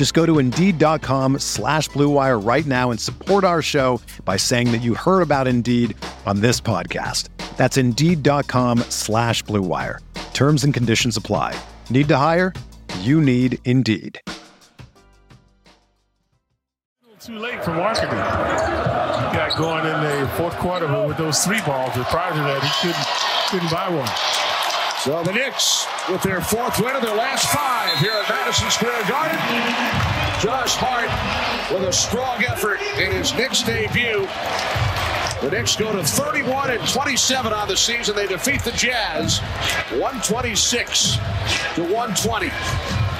Just go to Indeed.com slash BlueWire right now and support our show by saying that you heard about Indeed on this podcast. That's Indeed.com slash BlueWire. Terms and conditions apply. Need to hire? You need Indeed. Too late for marketing. He got going in the fourth quarter with those three balls, but prior to that, he couldn't couldn't buy one. So the Knicks with their fourth win of their last five here at Madison Square Garden. Josh Hart with a strong effort in his Knicks debut. The Knicks go to 31 and 27 on the season. They defeat the Jazz 126 to 120.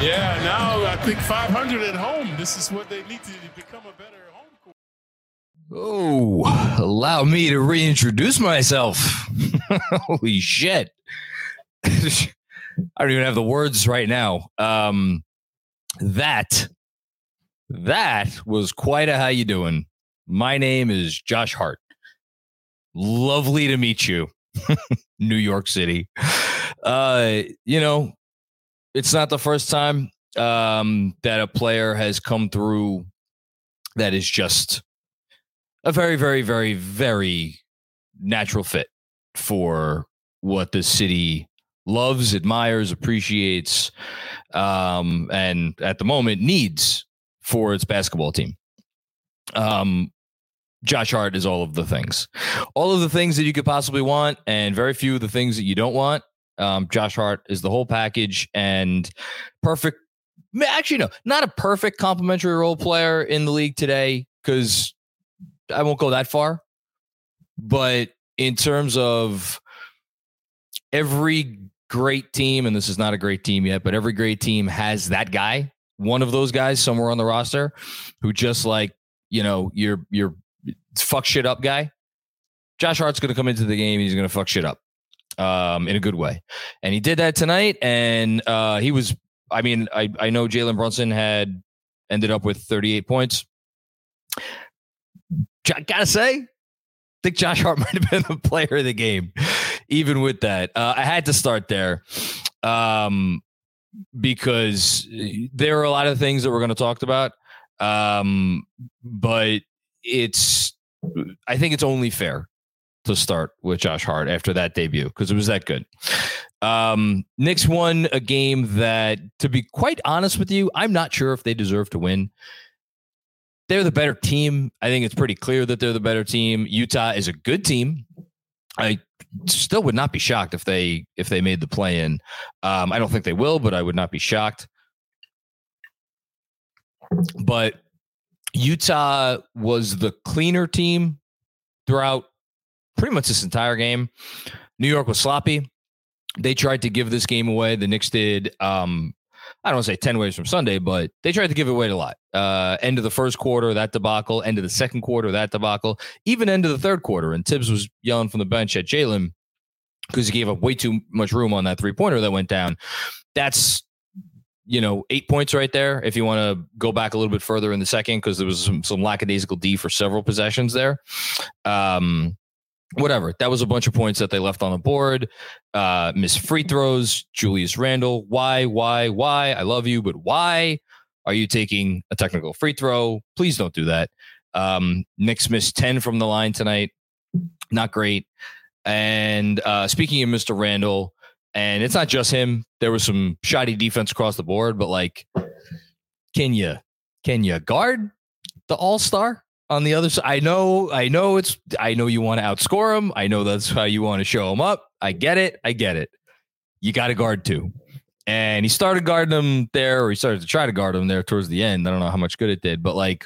Yeah, now I think 500 at home. This is what they need to become a better home court. Oh, allow me to reintroduce myself. Holy shit. I don't even have the words right now. Um, that that was quite a how you doing. My name is Josh Hart. Lovely to meet you, New York City. Uh, you know, it's not the first time um, that a player has come through that is just a very, very, very, very natural fit for what the city loves, admires, appreciates, um, and at the moment needs for its basketball team. Um, Josh Hart is all of the things, all of the things that you could possibly want, and very few of the things that you don't want. Um, Josh Hart is the whole package and perfect. Actually, no, not a perfect complementary role player in the league today because I won't go that far. But in terms of every great team, and this is not a great team yet, but every great team has that guy, one of those guys somewhere on the roster who just like, you know, your your fuck shit up guy. Josh Hart's to come into the game. He's to fuck shit up um, in a good way. And he did that tonight. And uh, he was, I mean, I, I know Jalen Brunson had ended up with 38 points. Gotta say, I think Josh Hart might have been the player of the game, even with that. Uh, I had to start there um, because there are a lot of things that we're going to talk about. Um, but it's, I think it's only fair to start with Josh Hart after that debut because it was that good. Um, Knicks won a game that, to be quite honest with you, I'm not sure if they deserve to win. They're the better team. I think it's pretty clear that they're the better team. Utah is a good team. I still would not be shocked if they if they made the play in. Um, I don't think they will, but I would not be shocked. But Utah was the cleaner team throughout pretty much this entire game. New York was sloppy. They tried to give this game away. The Knicks did. Um, I don't say 10 ways from Sunday, but they tried to give it away a lot. Uh, end of the first quarter, that debacle. End of the second quarter, that debacle. Even end of the third quarter. And Thibs was yelling from the bench at Jalen because he gave up way too much room on that three pointer that went down. That's, you know, eight points right there. If you want to go back a little bit further in the second, because there was some, some lackadaisical D for several possessions there. Um, whatever. That was a bunch of points that they left on the board. Uh, miss free throws. Julius Randle. Why? Why? Why? I love you, but why are you taking a technical free throw? Please don't do that. Um, Knicks missed ten from the line tonight. Not great. And uh, speaking of Mr. Randle, and it's not just him. There was some shoddy defense across the board, but like, can you can you guard the All Star? On the other side. I know, I know it's, I know you want to outscore him. I know that's how you want to show him up. I get it. I get it. You got to guard too. And he started guarding him there, or he started to try to guard him there towards the end. I don't know how much good it did, but like,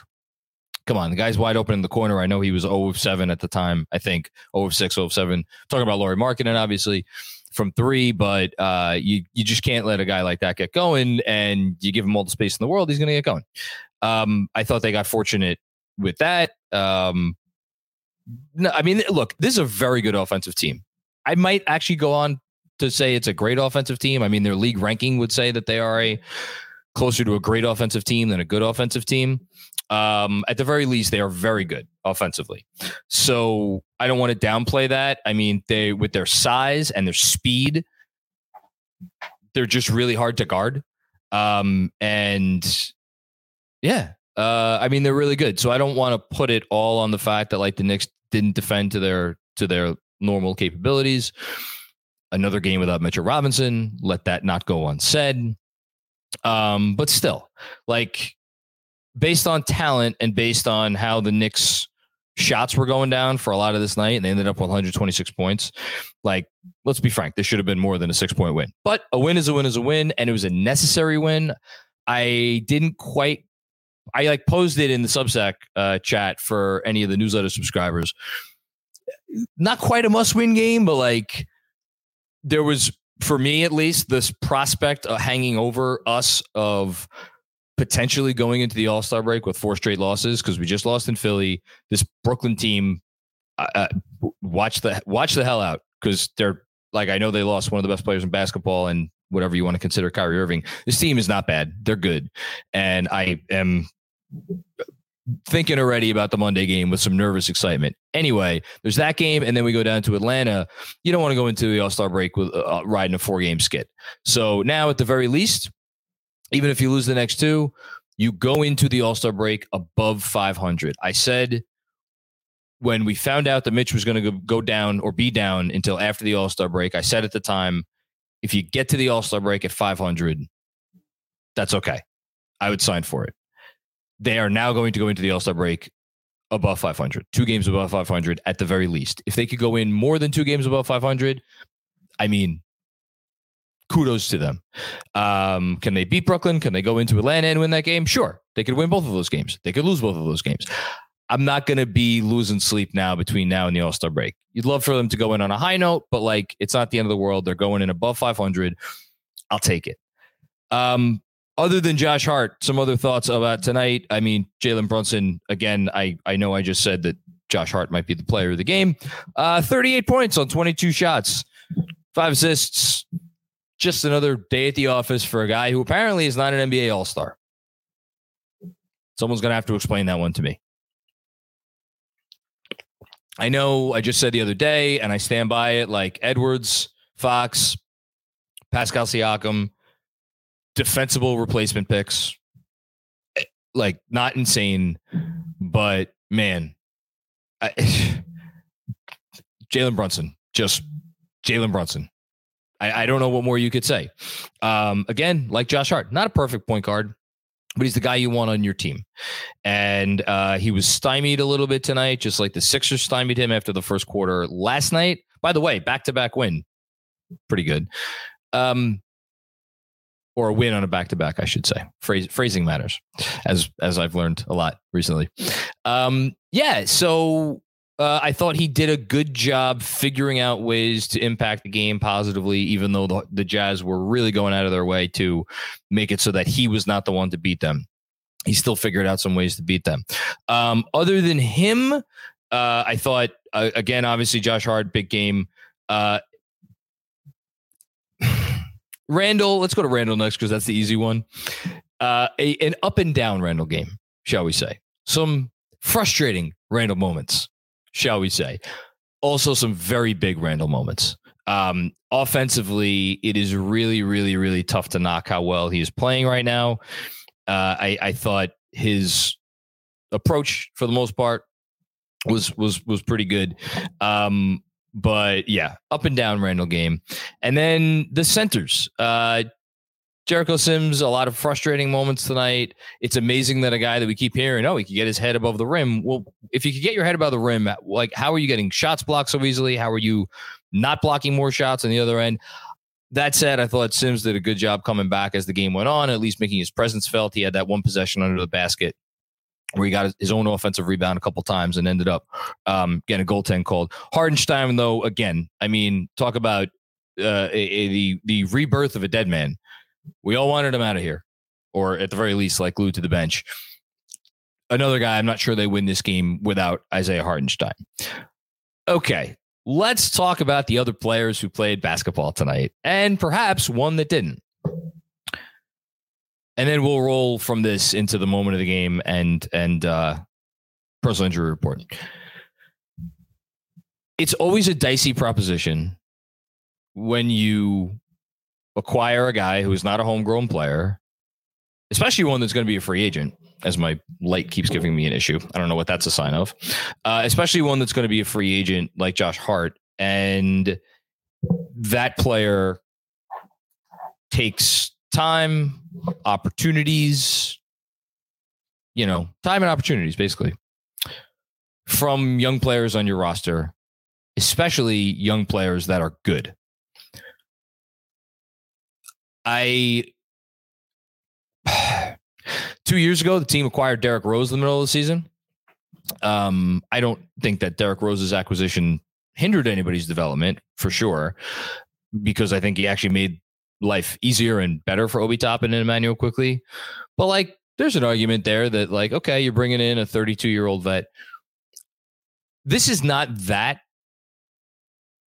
come on, the guy's wide open in the corner. I know he was 0 of 7 at the time, I think 0 of 6, 0 of 7. Talking about Lauri Markkanen, obviously from three, but uh, you you just can't let a guy like that get going. And you give him all the space in the world, he's going to get going. Um, I thought they got fortunate with that. Um, no, I mean, look, this is a very good offensive team. I might actually go on to say it's a great offensive team. I mean, their league ranking would say that they are a closer to a great offensive team than a good offensive team. Um, at the very least, they are very good offensively. So I don't want to downplay that. I mean, they with their size and their speed, they're just really hard to guard. Um, and yeah, uh, I mean they're really good. So I don't want to put it all on the fact that like the Knicks didn't defend to their to their normal capabilities. Another game without Mitchell Robinson, let that not go unsaid. Um, but still, like based on talent and based on how the Knicks shots were going down for a lot of this night and they ended up with 126 points. Like, let's be frank, this should have been more than a six point win. But a win is a win is a win, and it was a necessary win. I didn't quite I like posed it in the Substack uh, chat for any of the newsletter subscribers. Not quite a must win game, but like there was for me at least this prospect of hanging over us of potentially going into the All Star break with four straight losses because we just lost in Philly. This Brooklyn team, uh watch the watch the hell out because they're like I know they lost one of the best players in basketball and whatever you want to consider Kyrie Irving. This team is not bad; they're good, and I am thinking already about the Monday game with some nervous excitement. Anyway, there's that game, and then we go down to Atlanta. You don't want to go into the All Star break with uh, riding a four game skit. So now, at the very least, even if you lose the next two, you go into the All Star break above 500. I said when we found out that Mitch was going to go down or be down until after the All Star break, I said at the time, if you get to the All Star break at 500, that's okay. I would sign for it. They are now going to go into the All Star break above 500, two games above 500 at the very least. If they could go in more than two games above 500, I mean, kudos to them. Um, can they beat Brooklyn? Can they go into Atlanta and win that game? Sure. They could win both of those games. They could lose both of those games. I'm not going to be losing sleep now between now and the All Star break. You'd love for them to go in on a high note, but like it's not the end of the world. They're going in above 500. I'll take it. Um, other than Josh Hart, some other thoughts about tonight. I mean, Jalen Brunson, again, I, I know I just said that Josh Hart might be the player of the game. Uh, 38 points on 22 shots, five assists. Just another day at the office for a guy who apparently is not an NBA All Star. Someone's going to have to explain that one to me. I know I just said the other day, and I stand by it like Edwards, Fox, Pascal Siakam, defensible replacement picks. Like not insane, but man, Jalen Brunson, just Jalen Brunson. I, I, don't know what more you could say. Um, again, like Josh Hart, not a perfect point guard, but he's the guy you want on your team. And uh, he was stymied a little bit tonight, just like the Sixers stymied him after the first quarter last night. By the way, back to back win, pretty good. Um, or a win on a back to back, I should say. Phrase, phrasing matters, as as I've learned a lot recently. Um, yeah, so uh, I thought he did a good job figuring out ways to impact the game positively, even though the, the Jazz were really going out of their way to make it so that he was not the one to beat them. He still figured out some ways to beat them. Um, other than him, uh, I thought uh, again, obviously Josh Hart, big game. Uh, Randle, let's go to Randle next because that's the easy one. Uh, a, an up and down Randle game, shall we say? Some frustrating Randle moments, shall we say? Also, some very big Randle moments. Um, offensively, it is really, really, really tough to knock how well he is playing right now. Uh, I, I thought his approach, for the most part, was was was pretty good. Um, but yeah, up and down Randle game. And then the centers. Uh, Jericho Sims, a lot of frustrating moments tonight. It's amazing that a guy that we keep hearing, oh, he could get his head above the rim. Well, if you could get your head above the rim, like how are you getting shots blocked so easily? How are you not blocking more shots on the other end? That said, I thought Sims did a good job coming back as the game went on, at least making his presence felt. He had that one possession under the basket where he got his own offensive rebound a couple times and ended up um, getting a goaltend called. Hartenstein, though, again, I mean, talk about uh, a, a, the the rebirth of a dead man. We all wanted him out of here, or at the very least, like glued to the bench. Another guy, I'm not sure they win this game without Isaiah Hartenstein. Okay, let's talk about the other players who played basketball tonight, and perhaps one that didn't. And then we'll roll from this into the moment of the game and and uh, personal injury report. It's always a dicey proposition when you acquire a guy who is not a homegrown player, especially one that's going to be a free agent, as my light keeps giving me an issue. I don't know what that's a sign of, uh, especially one that's going to be a free agent like Josh Hart. And that player takes time, opportunities, you know, time and opportunities, basically, from young players on your roster, especially young players that are good. I two years ago the team acquired Derrick Rose in the middle of the season. Um, I don't think that Derrick Rose's acquisition hindered anybody's development for sure, because I think he actually made life easier and better for Obi Toppin and Emmanuel Quickley. But like, there's an argument there that like, okay, you're bringing in a 32 year old vet. This is not that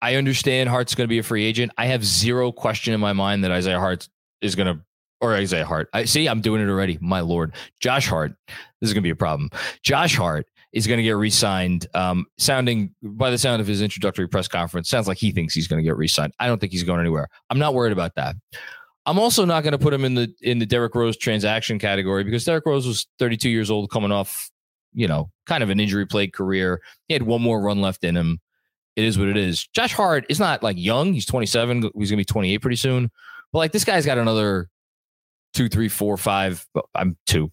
I understand Hart's going to be a free agent. I have zero question in my mind that Isaiah Hart is going to, or Isaiah Hart. I see, I'm doing it already. My lord, Josh Hart. This is going to be a problem. Josh Hart is going to get re-signed. Um, sounding by the sound of his introductory press conference, sounds like he thinks he's going to get re-signed. I don't think he's going anywhere. I'm not worried about that. I'm also not going to put him in the in the Derrick Rose transaction category because Derrick Rose was 32 years old, coming off, you know, kind of an injury plagued career. He had one more run left in him it is what it is. Josh Hart is not like young. He's 27. He's gonna be 28 pretty soon. But like this guy's got another two, three, four, five. I'm two,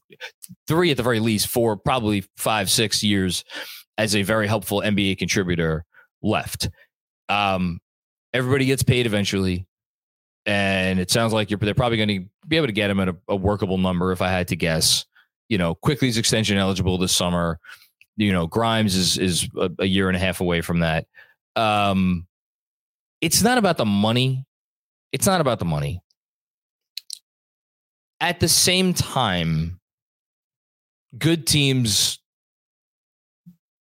three at the very least, four, probably five, six years as a very helpful NBA contributor left. Um, everybody gets paid eventually, and it sounds like you're. They're probably going to be able to get him at a, a workable number. If I had to guess, you know, Quickley's extension eligible this summer. You know, Grimes is is a, a year and a half away from that um, it's not about the money. It's not about the money. At the same time, good teams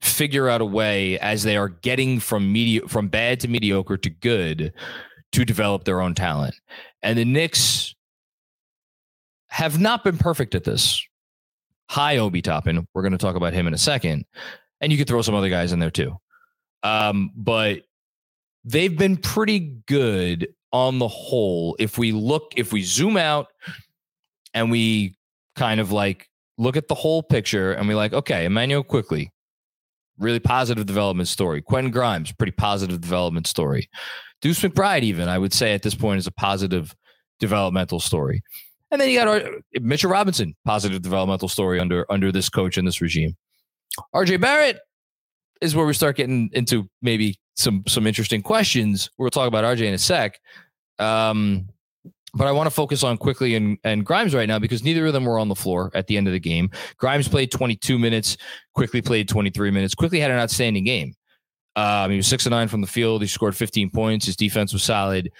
figure out a way as they are getting from medi- from bad to mediocre to good to develop their own talent. And the Knicks have not been perfect at this. Hi, Obi Toppin. We're going to talk about him in a second. And you could throw some other guys in there too. Um, but they've been pretty good on the whole. If we look, if we zoom out and we kind of like look at the whole picture and we like, okay, Emmanuel Quickley, really positive development story. Quentin Grimes, pretty positive development story. Deuce McBride, even I would say at this point is a positive developmental story. And then you got Mitchell Robinson, positive developmental story under under this coach and this regime. RJ Barrett, is where we start getting into maybe some some interesting questions. We'll talk about RJ in a sec. Um, but I want to focus on Quickley and, and Grimes right now because neither of them were on the floor at the end of the game. Grimes played 22 minutes, Quickley played 23 minutes. Quickley had an outstanding game. Um, he was six and nine from the field. He scored 15 points. His defense was solid.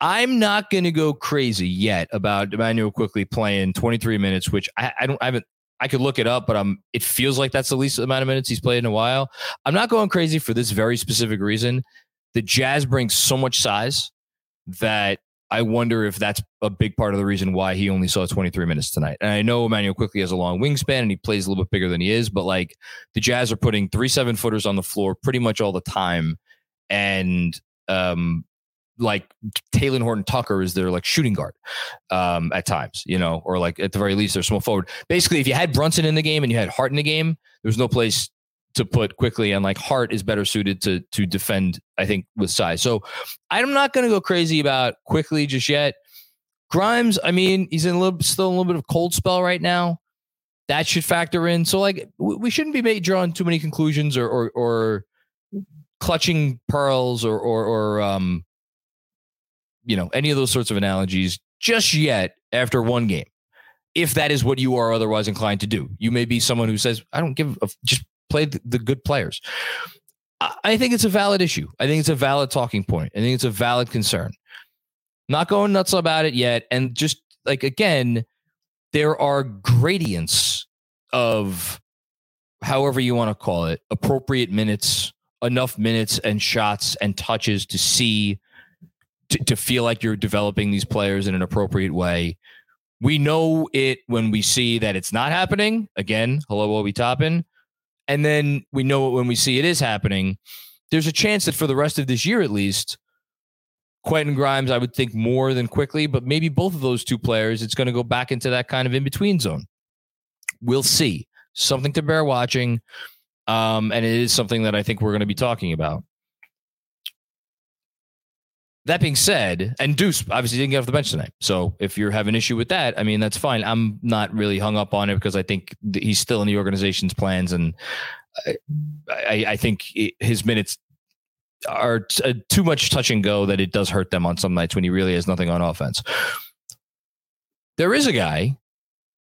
I'm not going to go crazy yet about Emmanuel Quickley playing 23 minutes, which I, I don't I haven't I could look it up, but um, it feels like that's the least amount of minutes he's played in a while. I'm not going crazy for this very specific reason. The Jazz brings so much size that I wonder if that's a big part of the reason why he only saw 23 minutes tonight. And I know Emmanuel Quickley has a long wingspan and he plays a little bit bigger than he is, but like the Jazz are putting three seven footers on the floor pretty much all the time. And um, like Talen Horton Tucker is their like shooting guard um, at times, you know, or like at the very least they're small forward. Basically, if you had Brunson in the game and you had Hart in the game, there's no place to put Quickley. and like Hart is better suited to to defend, I think, with size. So I'm not gonna go crazy about Quickley just yet. Grimes, I mean, he's in a little, still a little bit of cold spell right now. That should factor in. So, like, we shouldn't be made, drawing too many conclusions or, or, or clutching pearls or, or, or, um, you know, any of those sorts of analogies just yet after one game. If that is what you are otherwise inclined to do, you may be someone who says, I don't give a, just play the, good players. I think it's a valid issue. I think it's a valid talking point. I think it's a valid concern. Not going nuts about it yet. And just like, again, there are gradients of however you want to call it appropriate minutes, enough minutes and shots and touches to see, to, to feel like you're developing these players in an appropriate way. We know it when we see that it's not happening. Again, hello, Obi Toppin. And then we know it when we see it is happening. There's a chance that for the rest of this year, at least, Quentin Grimes, I would think more than Quickley, but maybe both of those two players, it's going to go back into that kind of in between zone. We'll see. Something to bear watching. Um, and it is something that I think we're going to be talking about. That being said, and Deuce obviously didn't get off the bench tonight. So if you're having issue with that, I mean, that's fine. I'm not really hung up on it because I think he's still in the organization's plans. And I, I, I think his minutes are t- uh, too much touch and go that it does hurt them on some nights when he really has nothing on offense. There is a guy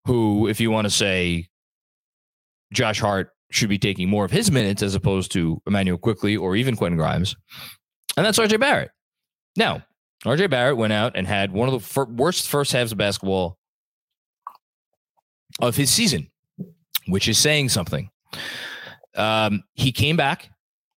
who, if you want to say Josh Hart should be taking more of his minutes as opposed to Emmanuel Quickley or even Quentin Grimes, and that's RJ Barrett. Now, RJ Barrett went out and had one of the fir- worst first halves of basketball of his season, which is saying something. Um, he came back.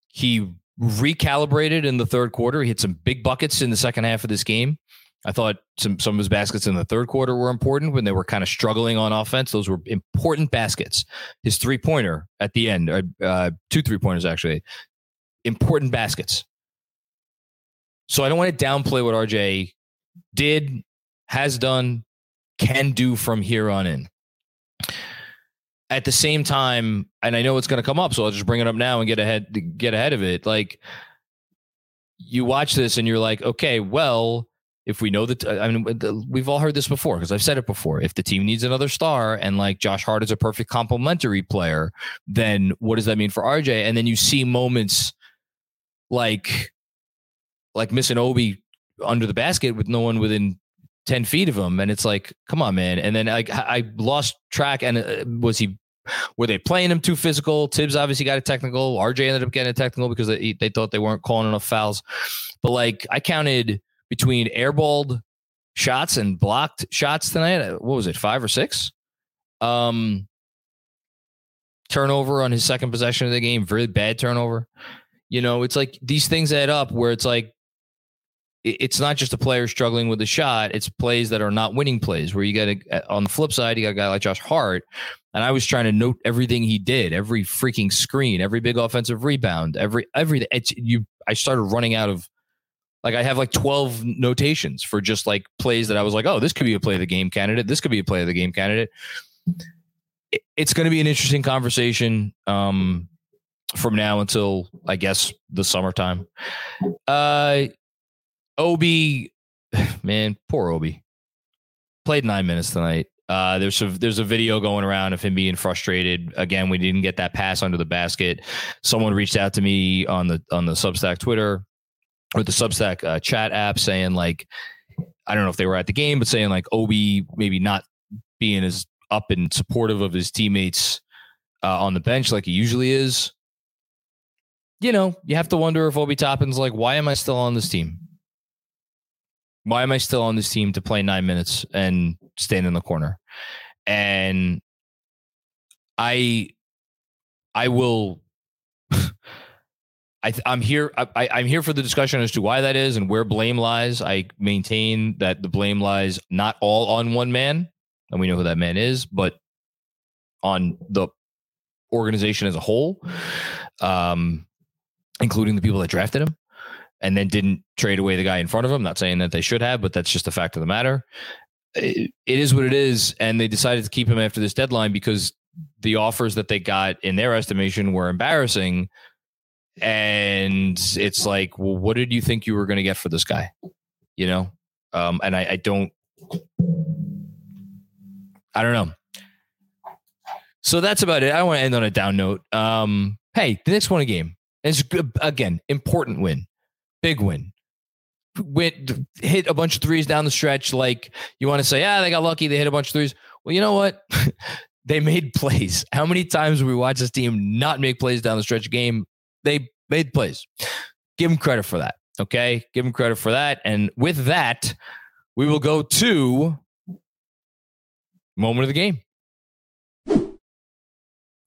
He recalibrated in the third quarter. He hit some big buckets in the second half of this game. I thought some some of his baskets in the third quarter were important when they were kind of struggling on offense. Those were important baskets. His three pointer at the end, uh, uh, two three pointers actually, important baskets. So I don't want to downplay what RJ did, has done, can do from here on in at the same time, and I know it's going to come up, so I'll just bring it up now and get ahead get ahead of it. Like you watch this and you're like, okay, well, if we know that, I mean, we've all heard this before because I've said it before. If the team needs another star and like Josh Hart is a perfect complementary player, then what does that mean for RJ? And then you see moments like like missing Obi under the basket with no one within 10 feet of him. And it's like, come on, man. And then I, I lost track. And uh, was he were they playing him too physical? Thibs obviously got a technical. RJ ended up getting a technical because they, they thought they weren't calling enough fouls. But like I counted between airballed shots and blocked shots tonight. Uh, what was it, five or six? Um, turnover on his second possession of the game, very bad turnover. You know, it's like these things add up where it's like it's not just a player struggling with a shot; it's plays that are not winning plays. Where you got a, uh, on the flip side, you got a guy like Josh Hart and I was trying to note everything he did, every freaking screen, every big offensive rebound, every. It's you. I started running out of like I have like twelve notations for just like plays that I was like, oh, this could be a play of the game candidate. This could be a play of the game candidate. It's going to be an interesting conversation um, from now until I guess the summertime. Uh, Obi, man, poor Obi. Played nine minutes tonight. Uh, there's a there's a video going around of him being frustrated. Again, we didn't get that pass under the basket. Someone reached out to me on the on the Substack Twitter or the Substack uh, chat app saying like, I don't know if they were at the game, but saying like Obi maybe not being as up and supportive of his teammates uh, on the bench like he usually is. You know, you have to wonder if Obi Toppin's like, why am I still on this team? Why am I still on this team to play nine minutes and stand in the corner? And I, I will. I, am here. I, I'm here for the discussion as to why that is and where blame lies. I maintain that the blame lies not all on one man, and we know who that man is, but on the organization as a whole, um, including the people that drafted him and then didn't trade away the guy in front of him. Not saying that they should have, but that's just the fact of the matter. it, it is what it is, and they decided to keep him after this deadline because the offers that they got, in their estimation, were embarrassing. And it's like, well, what did you think you were going to get for this guy? You know, um, and I, I don't I don't know. So that's about it. I want to end on a down note. Um, hey, the Knicks won a game. It's again important win, big win. Went hit a bunch of threes down the stretch. Like you want to say, yeah, they got lucky. They hit a bunch of threes. Well, you know what? they made plays. How many times we watch this team not make plays down the stretch game? They made plays. Give them credit for that. Okay, give them credit for that. And with that, we will go to moment of the game.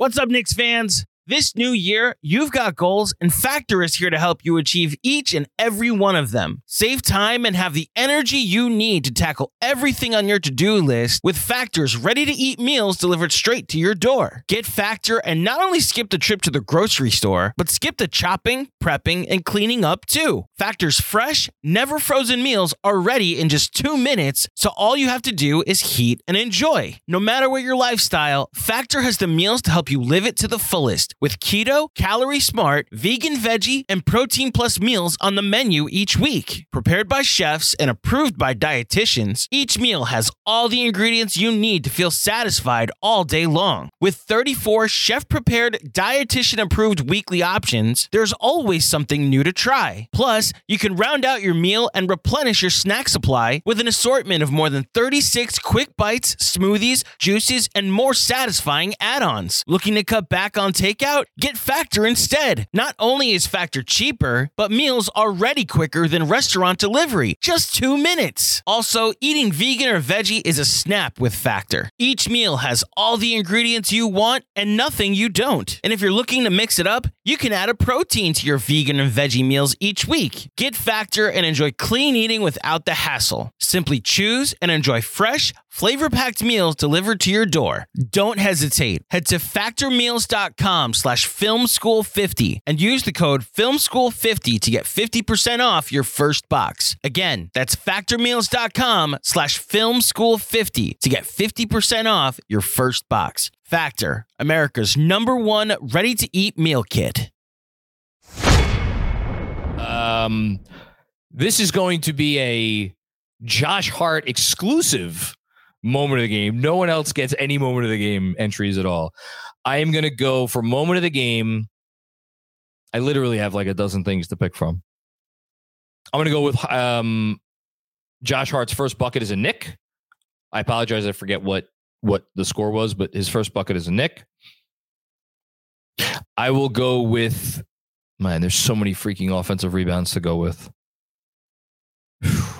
What's up, Knicks fans? This new year, you've got goals, and Factor is here to help you achieve each and every one of them. Save time and have the energy you need to tackle everything on your to do list with Factor's ready to eat meals delivered straight to your door. Get Factor and not only skip the trip to the grocery store, but skip the chopping, prepping, and cleaning up too. Factor's fresh, never frozen meals are ready in just two minutes, so all you have to do is heat and enjoy. No matter what your lifestyle, Factor has the meals to help you live it to the fullest with keto, calorie smart, vegan, veggie, and protein plus meals on the menu each week. Prepared by chefs and approved by dietitians, each meal has all the ingredients you need to feel satisfied all day long. With 34 chef prepared, dietitian approved weekly options, there's always something new to try. Plus, you can round out your meal and replenish your snack supply with an assortment of more than 36 quick bites, smoothies, juices, and more satisfying add ons. Looking to cut back on takeout? Out, get Factor instead. Not only is Factor cheaper, but meals are ready quicker than restaurant delivery. Just two minutes. Also, eating vegan or veggie is a snap with Factor. Each meal has all the ingredients you want and nothing you don't. And if you're looking to mix it up, you can add a protein to your vegan and veggie meals each week. Get Factor and enjoy clean eating without the hassle. Simply choose and enjoy fresh, flavor packed meals delivered to your door. Don't hesitate. Head to factormeals.com slash filmschool50 and use the code filmschool50 to get 50% off your first box. Again, that's factormeals.com slash filmschool50 to get 50% off your first box. Factor, America's number one ready to eat meal kit. Um, this is going to be a Josh Hart exclusive moment of the game. No one else gets any moment of the game entries at all. I am going to go for moment of the game. I literally have like a dozen things to pick from. I'm going to go with um, Josh Hart's first bucket is a Knick. I apologize. I forget what what the score was, but his first bucket is a Knick. I will go with man. There's so many freaking offensive rebounds to go with.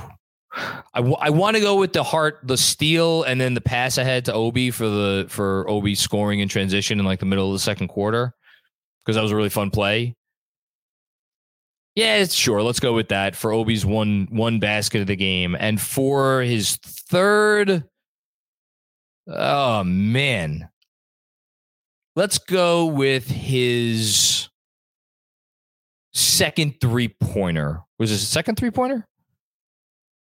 I, w- I want to go with the heart, the steal, and then the pass ahead to Obi for the for Obi scoring in transition in like the middle of the second quarter because that was a really fun play. Yeah, sure. Let's go with that for Obi's one one basket of the game, and for his third. Oh man, let's go with his second three pointer. Was this a second three pointer?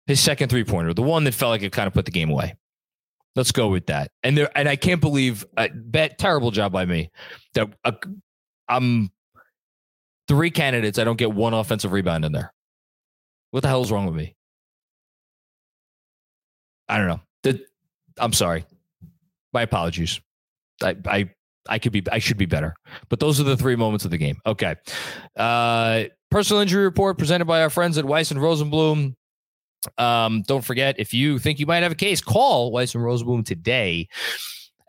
His second three pointer, the one that felt like it kind of put the game away. Let's go with that. And there, and I can't believe, uh, bet terrible job by me that uh, I'm three candidates. I don't get one offensive rebound in there. What the hell is wrong with me? I don't know. The, I'm sorry. My apologies. I, I I could be I should be better. But those are the three moments of the game. Okay. Uh personal injury report presented by our friends at Weiss and Rosenblum. Um, don't forget if you think you might have a case, call Weiss and Rosenblum today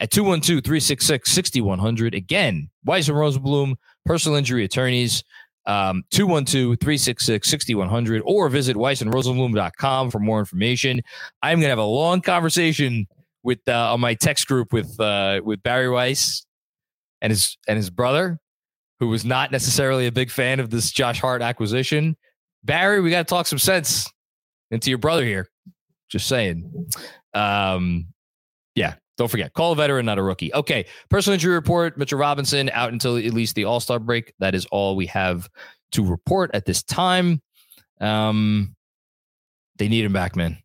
at 212-366-6100. Again, Weiss and Rosenblum, personal injury attorneys. Um, 212-366-6100 or visit weissandrosenblum.com for more information. I'm going to have a long conversation with uh, on my text group with uh, with Barry Weiss and his and his brother, who was not necessarily a big fan of this Josh Hart acquisition. Barry, we got to talk some sense into your brother here. Just saying. Um, yeah, don't forget, call a veteran, not a rookie. Okay, personal injury report. Mitchell Robinson out until at least the All Star break. That is all we have to report at this time. Um, they need him back, man.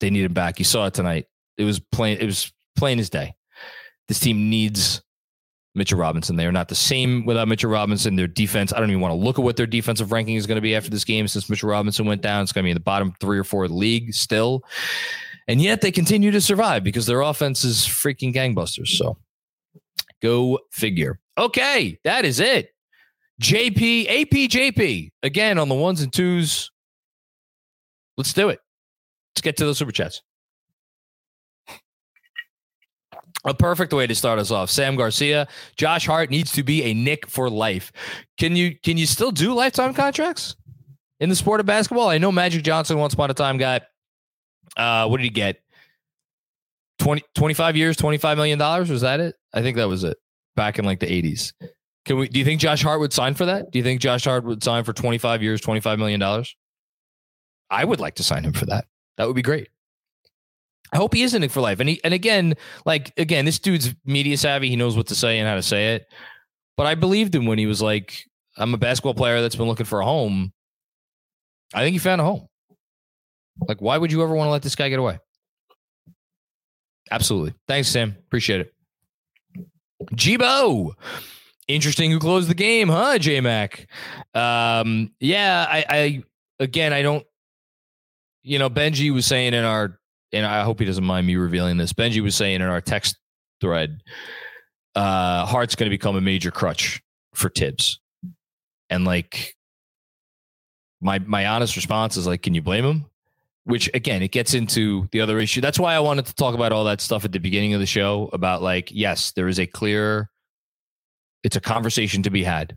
They need him back. You saw it tonight. It was plain. It was plain as day. This team needs Mitchell Robinson. They are not the same without Mitchell Robinson. Their defense, I don't even want to look at what their defensive ranking is going to be after this game since Mitchell Robinson went down. It's going to be in the bottom three or four league still. And yet they continue to survive because their offense is freaking gangbusters. So go figure. Okay, that is it. JP, AP, JP, again on the ones and twos. Let's do it. Let's get to the super chats. A perfect way to start us off. Sam Garcia, Josh Hart needs to be a Knick for life. Can you can you still do lifetime contracts in the sport of basketball? I know Magic Johnson once upon a time got uh what did he get? 20 25 years, 25 million dollars was that it? I think that was it back in like the 80s. Can we do you think Josh Hart would sign for that? Do you think Josh Hart would sign for 25 years, 25 million dollars? I would like to sign him for that. That would be great. I hope he is in it for life. And he, and again, like again, this dude's media savvy. He knows what to say and how to say it. But I believed him when he was like, "I'm a basketball player that's been looking for a home." I think he found a home. Like, why would you ever want to let this guy get away? Absolutely. Thanks, Sam. Appreciate it. Jibo. Interesting who closed the game, huh, J Mac? Um, yeah, I, I again I don't you know, Benji was saying in our and I hope he doesn't mind me revealing this. Benji was saying in our text thread, uh, Hart's going to become a major crutch for Thibs, and like my my honest response is like, can you blame him? Which again, it gets into the other issue. That's why I wanted to talk about all that stuff at the beginning of the show about like, yes, there is a clear, it's a conversation to be had,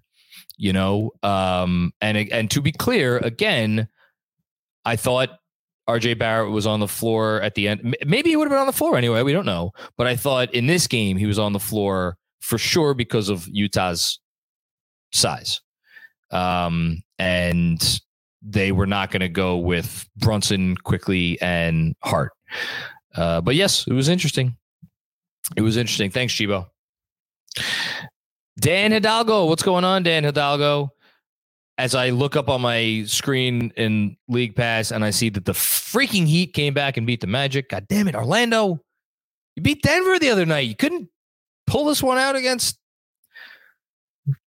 you know, um, and and to be clear, again, I thought RJ Barrett was on the floor at the end. Maybe he would have been on the floor anyway. We don't know. But I thought in this game, he was on the floor for sure because of Utah's size. Um, and they were not going to go with Brunson Quickley and Hart. Uh, but yes, it was interesting. It was interesting. Thanks, Chibo. Dan Hidalgo, what's going on, Dan Hidalgo? As I look up on my screen in League Pass and I see that the freaking Heat came back and beat the Magic. God damn it, Orlando. You beat Denver the other night. You couldn't pull this one out against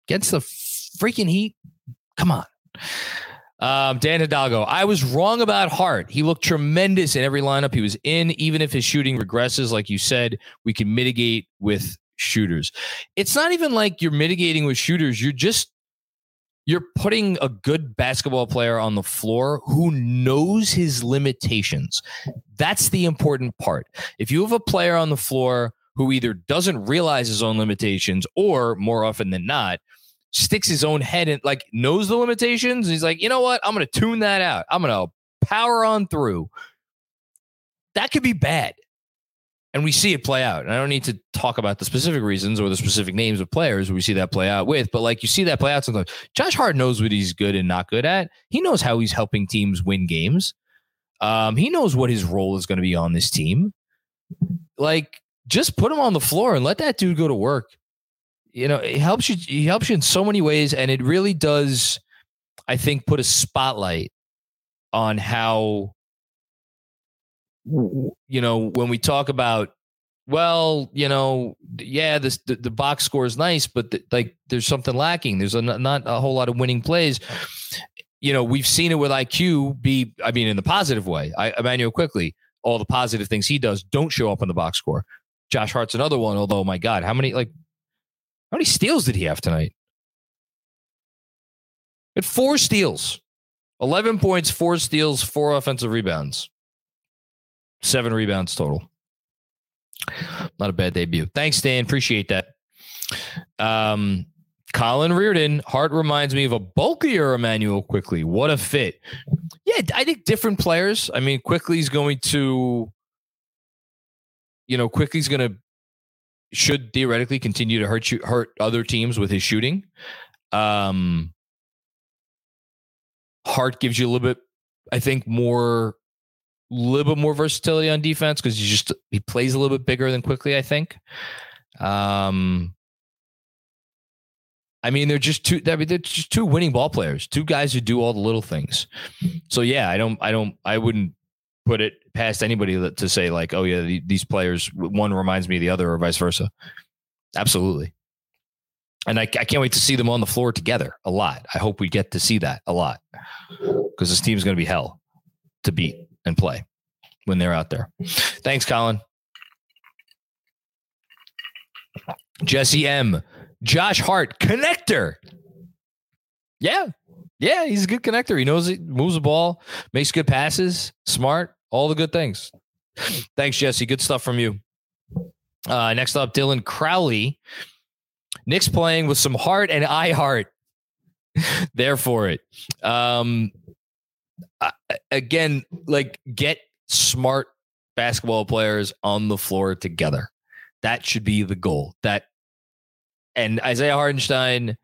against the freaking Heat. Come on. Um, Dan Hidalgo, I was wrong about Hart. He looked tremendous in every lineup he was in. Even if his shooting regresses, like you said, we can mitigate with shooters. It's not even like you're mitigating with shooters. You're just you're putting a good basketball player on the floor who knows his limitations. That's the important part. If you have a player on the floor who either doesn't realize his own limitations or more often than not sticks his own head in like knows the limitations he's like you know what i'm going to tune that out i'm going to power on through that could be bad and we see it play out. And I don't need to talk about the specific reasons or the specific names of players we see that play out with, but like you see that play out sometimes. Josh Hart knows what he's good and not good at. He knows how he's helping teams win games. Um, he knows what his role is going to be on this team. Like, just put him on the floor and let that dude go to work. You know, it helps you. He helps you in so many ways, and it really does. I think put a spotlight on how you know, when we talk about, well, you know, yeah, this the, the box score is nice, but the, like there's something lacking. There's a, not a whole lot of winning plays. You know, we've seen it with IQ be, I mean, in the positive way. I, Immanuel Quickley, all the positive things he does don't show up on the box score. Josh Hart's another one. Although, my God, how many like how many steals did he have tonight? At four steals, eleven points, four steals, four offensive rebounds. Seven rebounds total. Not a bad debut. Thanks, Dan. Appreciate that. Um, Colin Reardon, Hart reminds me of a bulkier Immanuel Quickley. What a fit. Yeah, I think different players. I mean, Quickley's going to, you know, Quickley's going to should theoretically continue to hurt you hurt other teams with his shooting. Um Hart gives you a little bit, I think, more little bit more versatility on defense because he just he plays a little bit bigger than Quickley. I think. Um, I mean, they're just two. I mean, they're just two winning ball players, two guys who do all the little things. So yeah, I don't, I don't, I wouldn't put it past anybody to say like, oh yeah, these players, one reminds me of the other, or vice versa. Absolutely. And I, I can't wait to see them on the floor together a lot. I hope we get to see that a lot because this team's going to be hell to beat and play when they're out there. Thanks, Colin. Jesse M. Josh Hart, connector. Yeah. Yeah, he's a good connector. He knows it moves the ball, makes good passes, smart, all the good things. Thanks, Jesse. Good stuff from you. Uh, next up, Dylan Crowley. Knicks playing with some heart and I heart. there for it. Um, again, like get smart basketball players on the floor together. That should be the goal. That and Isaiah Hartenstein,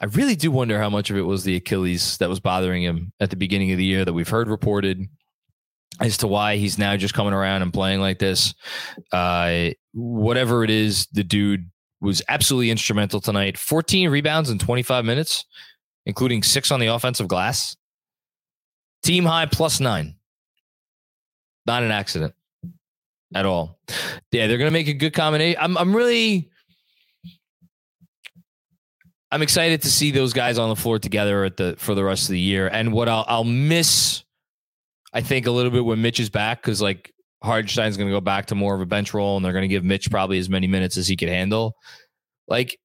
I really do wonder how much of it was the Achilles that was bothering him at the beginning of the year that we've heard reported as to why he's now just coming around and playing like this. Uh, whatever it is, the dude was absolutely instrumental tonight. 14 rebounds in 25 minutes, including six on the offensive glass. Team high plus nine. Not an accident at all. Yeah, they're going to make a good combination. I'm, I'm really, I'm excited to see those guys on the floor together at the for the rest of the year. And what I'll, I'll miss, I think, a little bit when Mitch is back because like Hartenstein's going to go back to more of a bench role, and they're going to give Mitch probably as many minutes as he could handle. Like,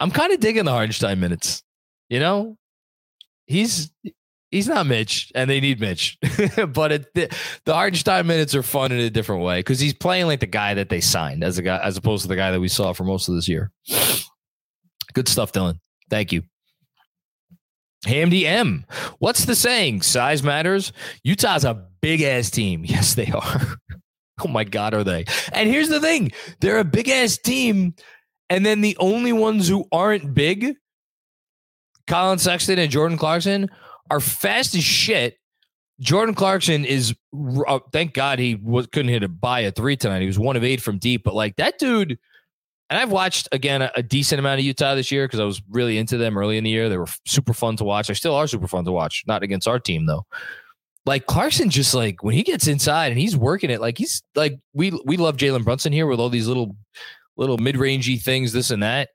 I'm kind of digging the Hartenstein minutes. You know, he's he's not Mitch, and they need Mitch. but it, the, the Hartenstein minutes are fun in a different way because he's playing like the guy that they signed as a guy, as opposed to the guy that we saw for most of this year. Good stuff, Dylan. Thank you. Hamdy M. What's the saying? Size matters. Utah's a big ass team. Yes, they are. oh my God, are they? And here's the thing they're a big ass team. And then the only ones who aren't big, Collin Sexton and Jordan Clarkson, are fast as shit. Jordan Clarkson is, uh, thank God he was, couldn't hit a by a three tonight. He was one of eight from deep, but like that dude, and I've watched again a, a decent amount of Utah this year because I was really into them early in the year. They were super fun to watch. They still are super fun to watch. Not against our team though. Like Clarkson, just like when he gets inside and he's working it, like he's like we we love Jalen Brunson here with all these little little mid rangey things, this and that.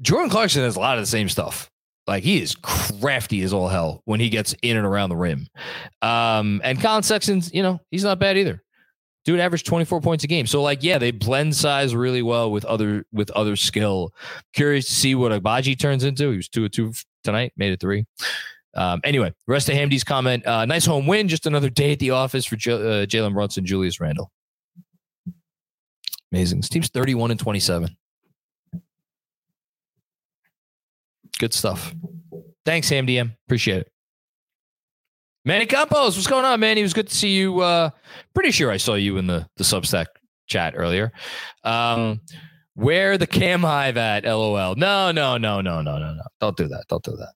Jordan Clarkson has a lot of the same stuff. Like he is crafty as all hell when he gets in and around the rim. Um, and Collin Sexton's, you know, he's not bad either. Dude averaged 24 points a game. So like, yeah, they blend size really well with other with other skill. Curious to see what Agbaji turns into. He was two of two tonight, made it three. Um, anyway, rest of Hamdy's comment. Uh, nice home win. Just another day at the office for J- uh, Jalen Brunson, Julius Randle. Amazing. This team's 31 and 27. Good stuff. Thanks, MDM. Appreciate it. Manny Campos, what's going on, man? It was good to see you. Uh, pretty sure I saw you in the the Substack chat earlier. Um, where the cam hive at? LOL. No, no, no, no, no, no, no. Don't do that. Don't do that.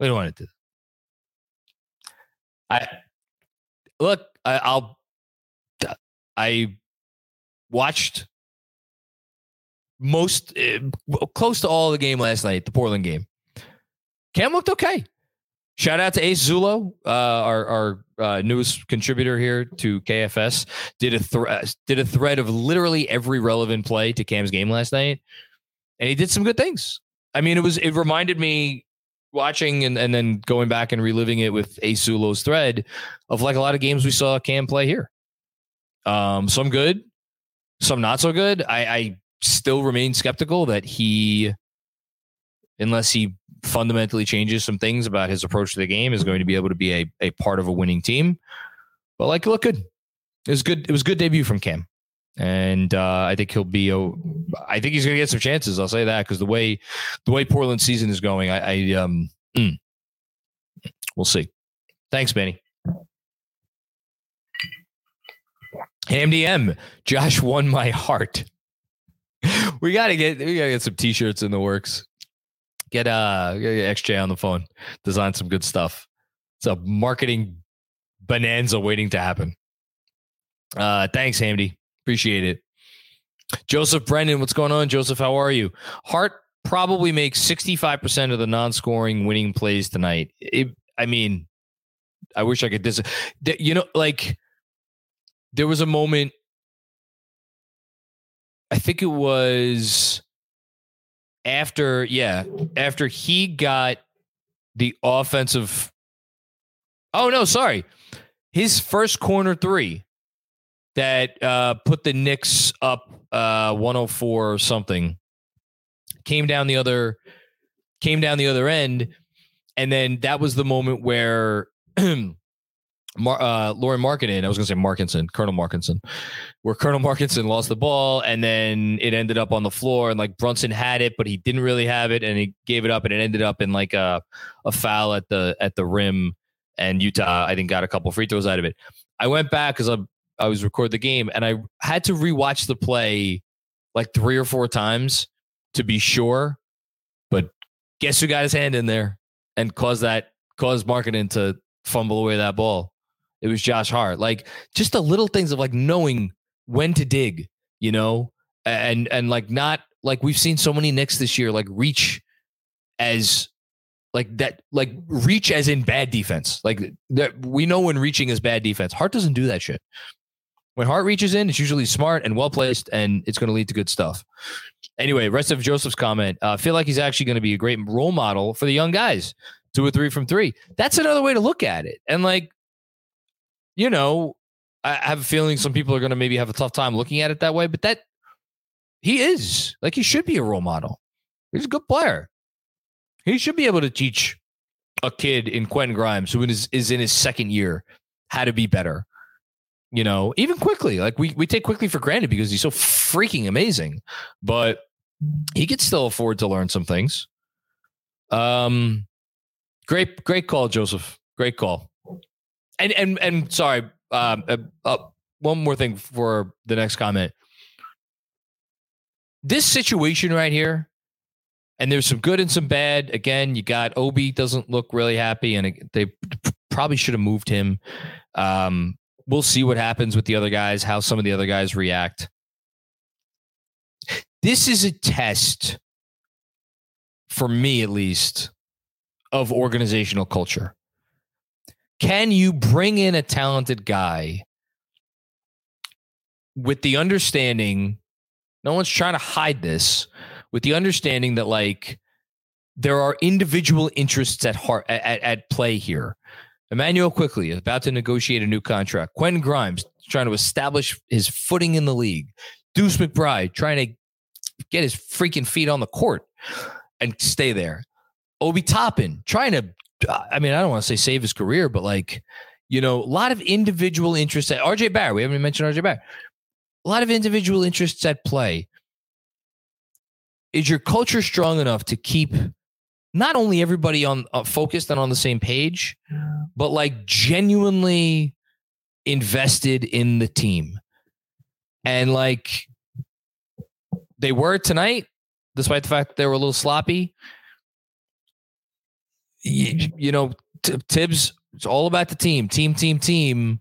We don't want to do that. I look. I, I'll. I watched most uh, close to all the game last night, the Portland game. Cam looked okay. Shout out to Ace Zulo, uh, our our uh, newest contributor here to KFS. Did a th- did a thread of literally every relevant play to Cam's game last night, and he did some good things. I mean, it was it reminded me watching and, and then going back and reliving it with Ace Zulo's thread of like a lot of games we saw Cam play here. Um, some good, some not so good. I, I still remain skeptical that he, unless he fundamentally changes some things about his approach to the game, is going to be able to be a, a part of a winning team. But like, look good. It was good. It was good debut from Cam, and uh, I think he'll be. A, I think he's going to get some chances. I'll say that because the way the way Portland season is going, I, I um, mm, we'll see. Thanks, Benny. MDM, Josh won my heart. We gotta get we gotta get some t-shirts in the works. Get uh get XJ on the phone, design some good stuff. It's a marketing bonanza waiting to happen. Uh thanks, Hamdy. Appreciate it. Joseph Brendan, what's going on? Joseph, how are you? Hart probably makes 65% of the non-scoring winning plays tonight. It, I mean, I wish I could dis you know, like there was a moment I think it was after, yeah, after he got the offensive. Oh, no, sorry. His first corner three that uh, put the Knicks up uh, 104 or something came down the other came down the other end and then that was the moment where Mar- uh, Lauri Markkanen, I was going to say Markinson, Colonel Markinson, where Colonel Markinson lost the ball and then it ended up on the floor and like Brunson had it, but he didn't really have it and he gave it up and it ended up in like a, a foul at the at the rim and Utah I think got a couple free throws out of it. I went back because I I was recording the game and I had to rewatch the play like three or four times to be sure, but guess who got his hand in there and caused that caused Markkanen to fumble away that ball it was Josh Hart. Like just the little things of like knowing when to dig, you know, and and like not like we've seen so many Knicks this year like reach as like that like reach as in bad defense. Like that we know when reaching is bad defense. Hart doesn't do that shit. When Hart reaches in, it's usually smart and well placed, and it's going to lead to good stuff. Anyway, rest of Joseph's comment. I uh, feel like he's actually going to be a great role model for the young guys. Two or three from three. That's another way to look at it. And like you know, I have a feeling some people are going to maybe have a tough time looking at it that way, but that he is like he should be a role model. He's a good player. He should be able to teach a kid in Quentin Grimes who is, is in his second year how to be better. You know, even Quickley, Like we we take Quickley for granted because he's so freaking amazing, but he could still afford to learn some things. Um, great, great call, Joseph. Great call and and and sorry, um, uh, uh, one more thing for the next comment. This situation right here, and there's some good and some bad. Again, you got Obi doesn't look really happy, and they probably should have moved him. Um, we'll see what happens with the other guys, how some of the other guys react. This is a test, for me at least, of organizational culture. Can you bring in a talented guy with the understanding, no one's trying to hide this, with the understanding that like there are individual interests at heart at, at play here. Emmanuel Quickley is about to negotiate a new contract. Quentin Grimes trying to establish his footing in the league. Deuce McBride trying to get his freaking feet on the court and stay there. Obi Toppin trying to, I mean, I don't want to say save his career, but like, you know, a lot of individual interests at RJ Barrett. We haven't mentioned RJ Barrett. A lot of individual interests at play. Is your culture strong enough to keep not only everybody on uh, focused and on the same page, but like genuinely invested in the team? And like they were tonight, despite the fact they were a little sloppy. You, mm-hmm. you know, t- Thibs, it's all about the team, team, team, team,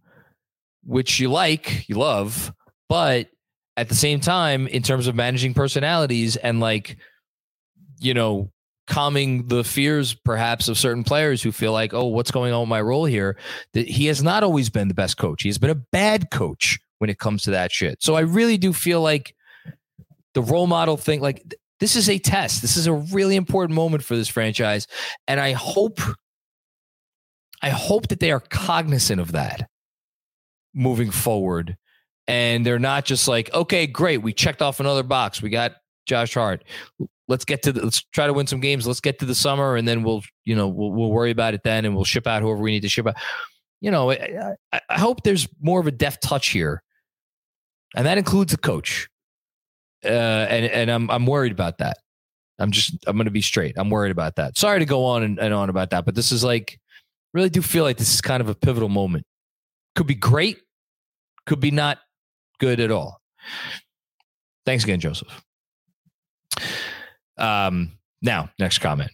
which you like, you love, but at the same time, in terms of managing personalities and like, you know, calming the fears perhaps of certain players who feel like, oh, what's going on with my role here? That he has not always been the best coach. He's been a bad coach when it comes to that shit. So I really do feel like the role model thing, like this is a test. This is a really important moment for this franchise. And I hope, I hope that they are cognizant of that moving forward. And they're not just like, okay, great, we checked off another box. We got Josh Hart. Let's get to the, let's try to win some games. Let's get to the summer, and then we'll, you know, we'll, we'll worry about it then, and we'll ship out whoever we need to ship out. You know, I, I hope there's more of a deft touch here, and that includes the coach. Uh, and and I'm I'm worried about that. I'm just I'm going to be straight. I'm worried about that. Sorry to go on and, and on about that, but this is like really do feel like this is kind of a pivotal moment. Could be great, could be not good at all. Thanks again, Joseph. Um, now, next comment.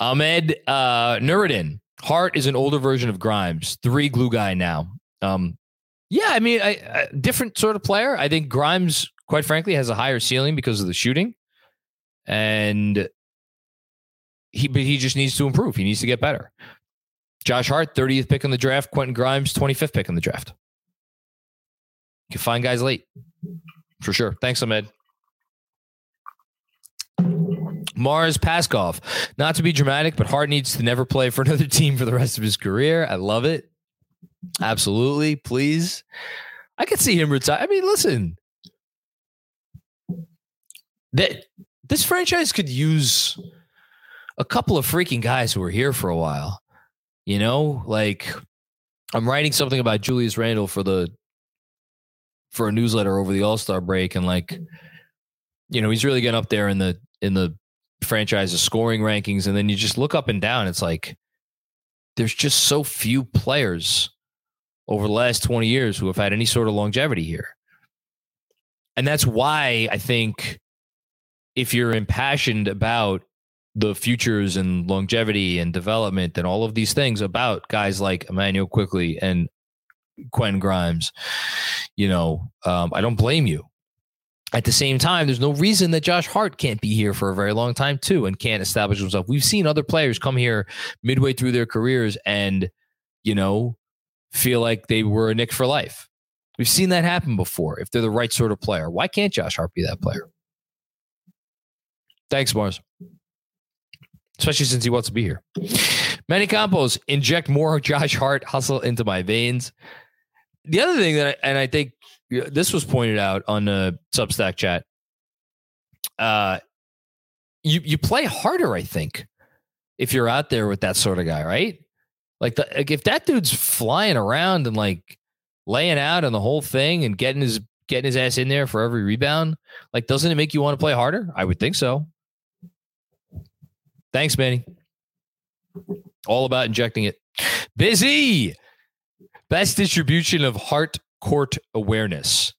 Ahmed uh, Nuruddin. Hart is an older version of Grimes. Three glue guy now. Um, yeah, I mean, I, I, different sort of player. I think Grimes, quite frankly, has a higher ceiling because of the shooting, and he but he just needs to improve. He needs to get better. Josh Hart, 30th pick in the draft. Quentin Grimes, 25th pick in the draft. You can find guys late for sure. Thanks, Ahmed. Mars Paskov. Not to be dramatic, but Hart needs to never play for another team for the rest of his career. I love it. Absolutely. Please. I could see him retire. I mean, listen. That this franchise could use a couple of freaking guys who were here for a while. You know, like I'm writing something about Julius Randle for the for a newsletter over the All-Star break and like you know, he's really getting up there in the in the franchise's scoring rankings, and then you just look up and down. It's like there's just so few players over the last 20 years who have had any sort of longevity here. And that's why I think if you're impassioned about the futures and longevity and development and all of these things about guys like Emmanuel Quickley and Quentin Grimes, you know, um, I don't blame you. At the same time, there's no reason that Josh Hart can't be here for a very long time too and can't establish himself. We've seen other players come here midway through their careers and, you know, feel like they were a Knick for life. We've seen that happen before if they're the right sort of player. Why can't Josh Hart be that player? Thanks, Mars. Especially since he wants to be here. Manny Campos, inject more Josh Hart hustle into my veins. The other thing that, I, and I think this was pointed out on the Substack chat. Uh, you you play harder, I think, if you're out there with that sort of guy, right? Like, the, like if that dude's flying around and like laying out and the whole thing and getting his getting his ass in there for every rebound, like doesn't it make you want to play harder? I would think so. Thanks, Manny. All about injecting it. Busy. Best distribution of heart court awareness.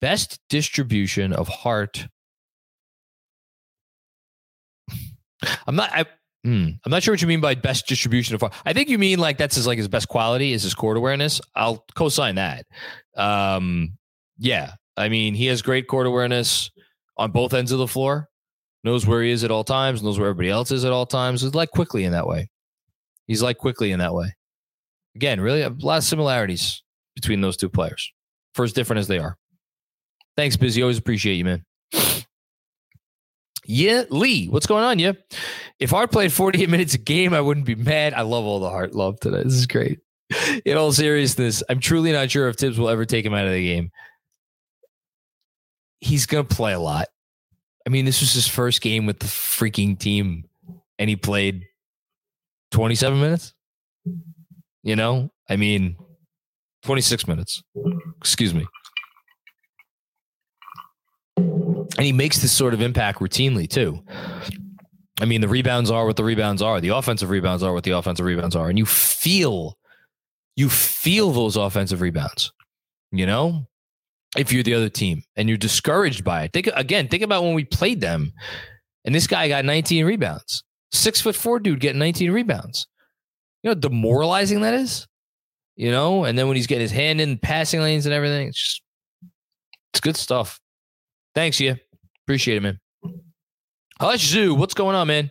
Best distribution of heart. I'm not. I, hmm, I'm not sure what you mean by best distribution of Hart. I think you mean like that's his like his best quality is his court awareness. I'll co-sign that. Um, yeah, I mean he has great court awareness on both ends of the floor. Knows where he is at all times. Knows where everybody else is at all times. He's like Quickley in that way. He's like Quickley in that way. Again, really a lot of similarities between those two players for as different as they are. Thanks, Busy. Always appreciate you, man. Yeah, Lee, what's going on? Yeah. If Hart played 48 minutes a game, I wouldn't be mad. I love all the Hart love today. This is great. In all seriousness, I'm truly not sure if Thibs will ever take him out of the game. He's going to play a lot. I mean, this was his first game with the freaking team, and he played 27 minutes. You know, I mean, 26 minutes. Excuse me. And he makes this sort of impact routinely too. I mean, the rebounds are what the rebounds are. The offensive rebounds are what the offensive rebounds are. And you feel, you feel those offensive rebounds, you know, if you're the other team and you're discouraged by it. Think again, think about when we played them and this guy got 19 rebounds. Six foot four dude getting 19 rebounds. You know, demoralizing that is, you know, and then when he's getting his hand in passing lanes and everything, it's just, it's good stuff. Thanks, you. Appreciate it, man. Hush Zoo, what's going on, man?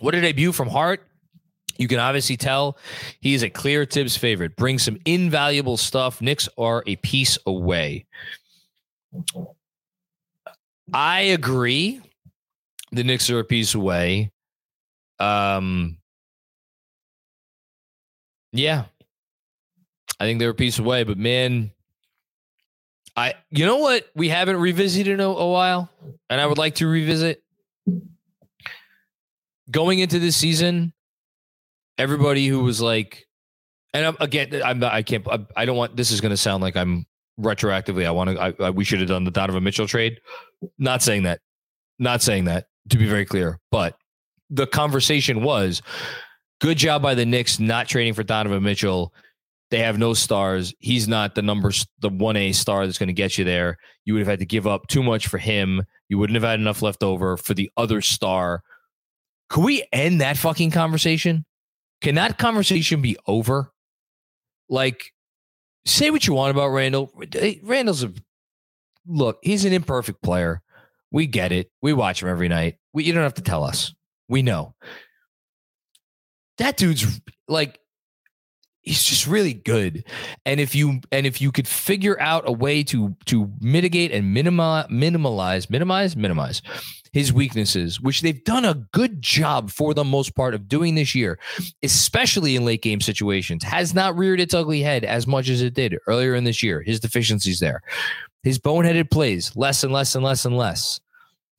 What a debut from Hart. You can obviously tell he is a clear Thibs favorite. Brings some invaluable stuff. Knicks are a piece away. I agree. The Knicks are a piece away. Um, yeah, I think they're a piece away. But man, I you know what we haven't revisited in a, a while, and I would like to revisit. Going into this season, everybody who was like, and I'm, again, I'm not, I can't, I, I don't want. This is going to sound like I'm retroactively. I want to. I, I, we should have done the Donovan Mitchell trade. Not saying that. Not saying that. To be very clear, but the conversation was, good job by the Knicks not trading for Donovan Mitchell they have no stars. He's not the numbers, the one A star that's going to get you there. You would have had to give up too much for him. You wouldn't have had enough left over for the other star. Could we end that fucking conversation? Can that conversation be over? Like, say what you want about Randle. Randle's a look. He's an imperfect player. We get it. We watch him every night. We, you don't have to tell us. We know. That dude's like he's just really good and if you and if you could figure out a way to to mitigate and minimize minimalize minimize minimize his weaknesses which they've done a good job for the most part of doing this year especially in late game situations has not reared its ugly head as much as it did earlier in this year. His deficiencies there his boneheaded plays less and less and less and less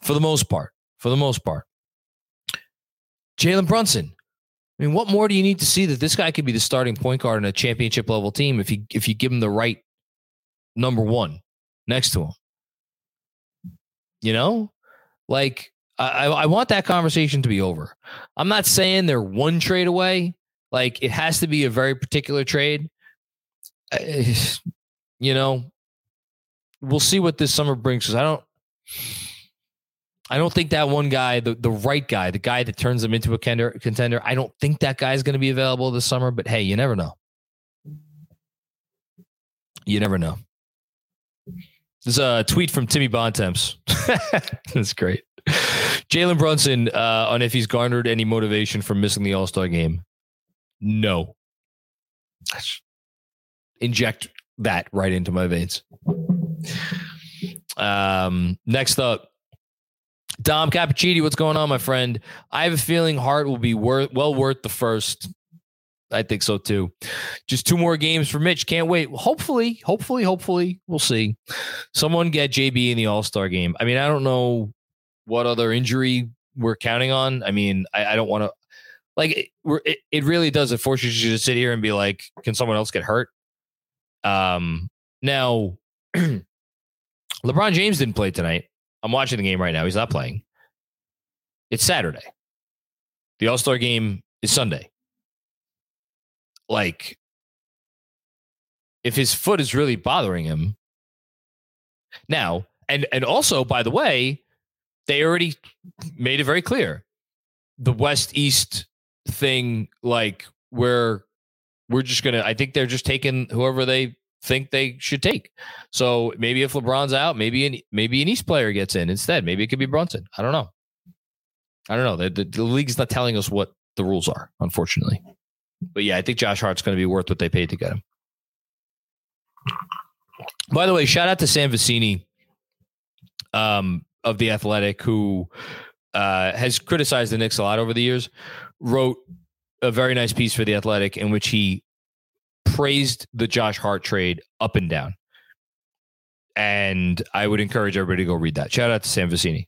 for the most part for the most part. Jalen Brunson. I mean, what more do you need to see that this guy could be the starting point guard in a championship level team if you if you give him the right number one next to him? You know, like I, I want that conversation to be over. I'm not saying they're one trade away. Like it has to be a very particular trade. You know, we'll see what this summer brings. Because I don't. I don't think that one guy, the, the right guy, the guy that turns them into a contender, I don't think that guy is going to be available this summer. But hey, you never know. You never know. There's a tweet from Timmy Bontemps. That's great. Jalen Brunson uh, on if he's garnered any motivation from missing the All Star game. No. Inject that right into my veins. Um, next up, Dom Cappuccini, what's going on, my friend? I have a feeling Hart will be worth well worth the first. I think so too. Just two more games for Mitch. Can't wait. Hopefully, hopefully, hopefully, we'll see. Someone get JB in the All Star game. I mean, I don't know what other injury we're counting on. I mean, I, I don't want to like it, it, it. really does. It forces you to sit here and be like, can someone else get hurt? Um, now, LeBron James didn't play tonight. I'm watching the game right now. He's not playing. It's Saturday. The All Star game is Sunday. Like, if his foot is really bothering him, now, and and also, by the way, they already made it very clear the West East thing, like where we're just gonna. I think they're just taking whoever they think they should take. So maybe if LeBron's out, maybe an maybe an East player gets in instead. Maybe it could be Brunson. I don't know. I don't know. The, the, the league's not telling us what the rules are, unfortunately. But yeah, I think Josh Hart's going to be worth what they paid to get him. By the way, shout out to Sam Vecenie. um, of the Athletic, who uh, has criticized the Knicks a lot over the years, wrote a very nice piece for the Athletic in which he praised the Josh Hart trade up and down. And I would encourage everybody to go read that. Shout out to Sam Vecenie.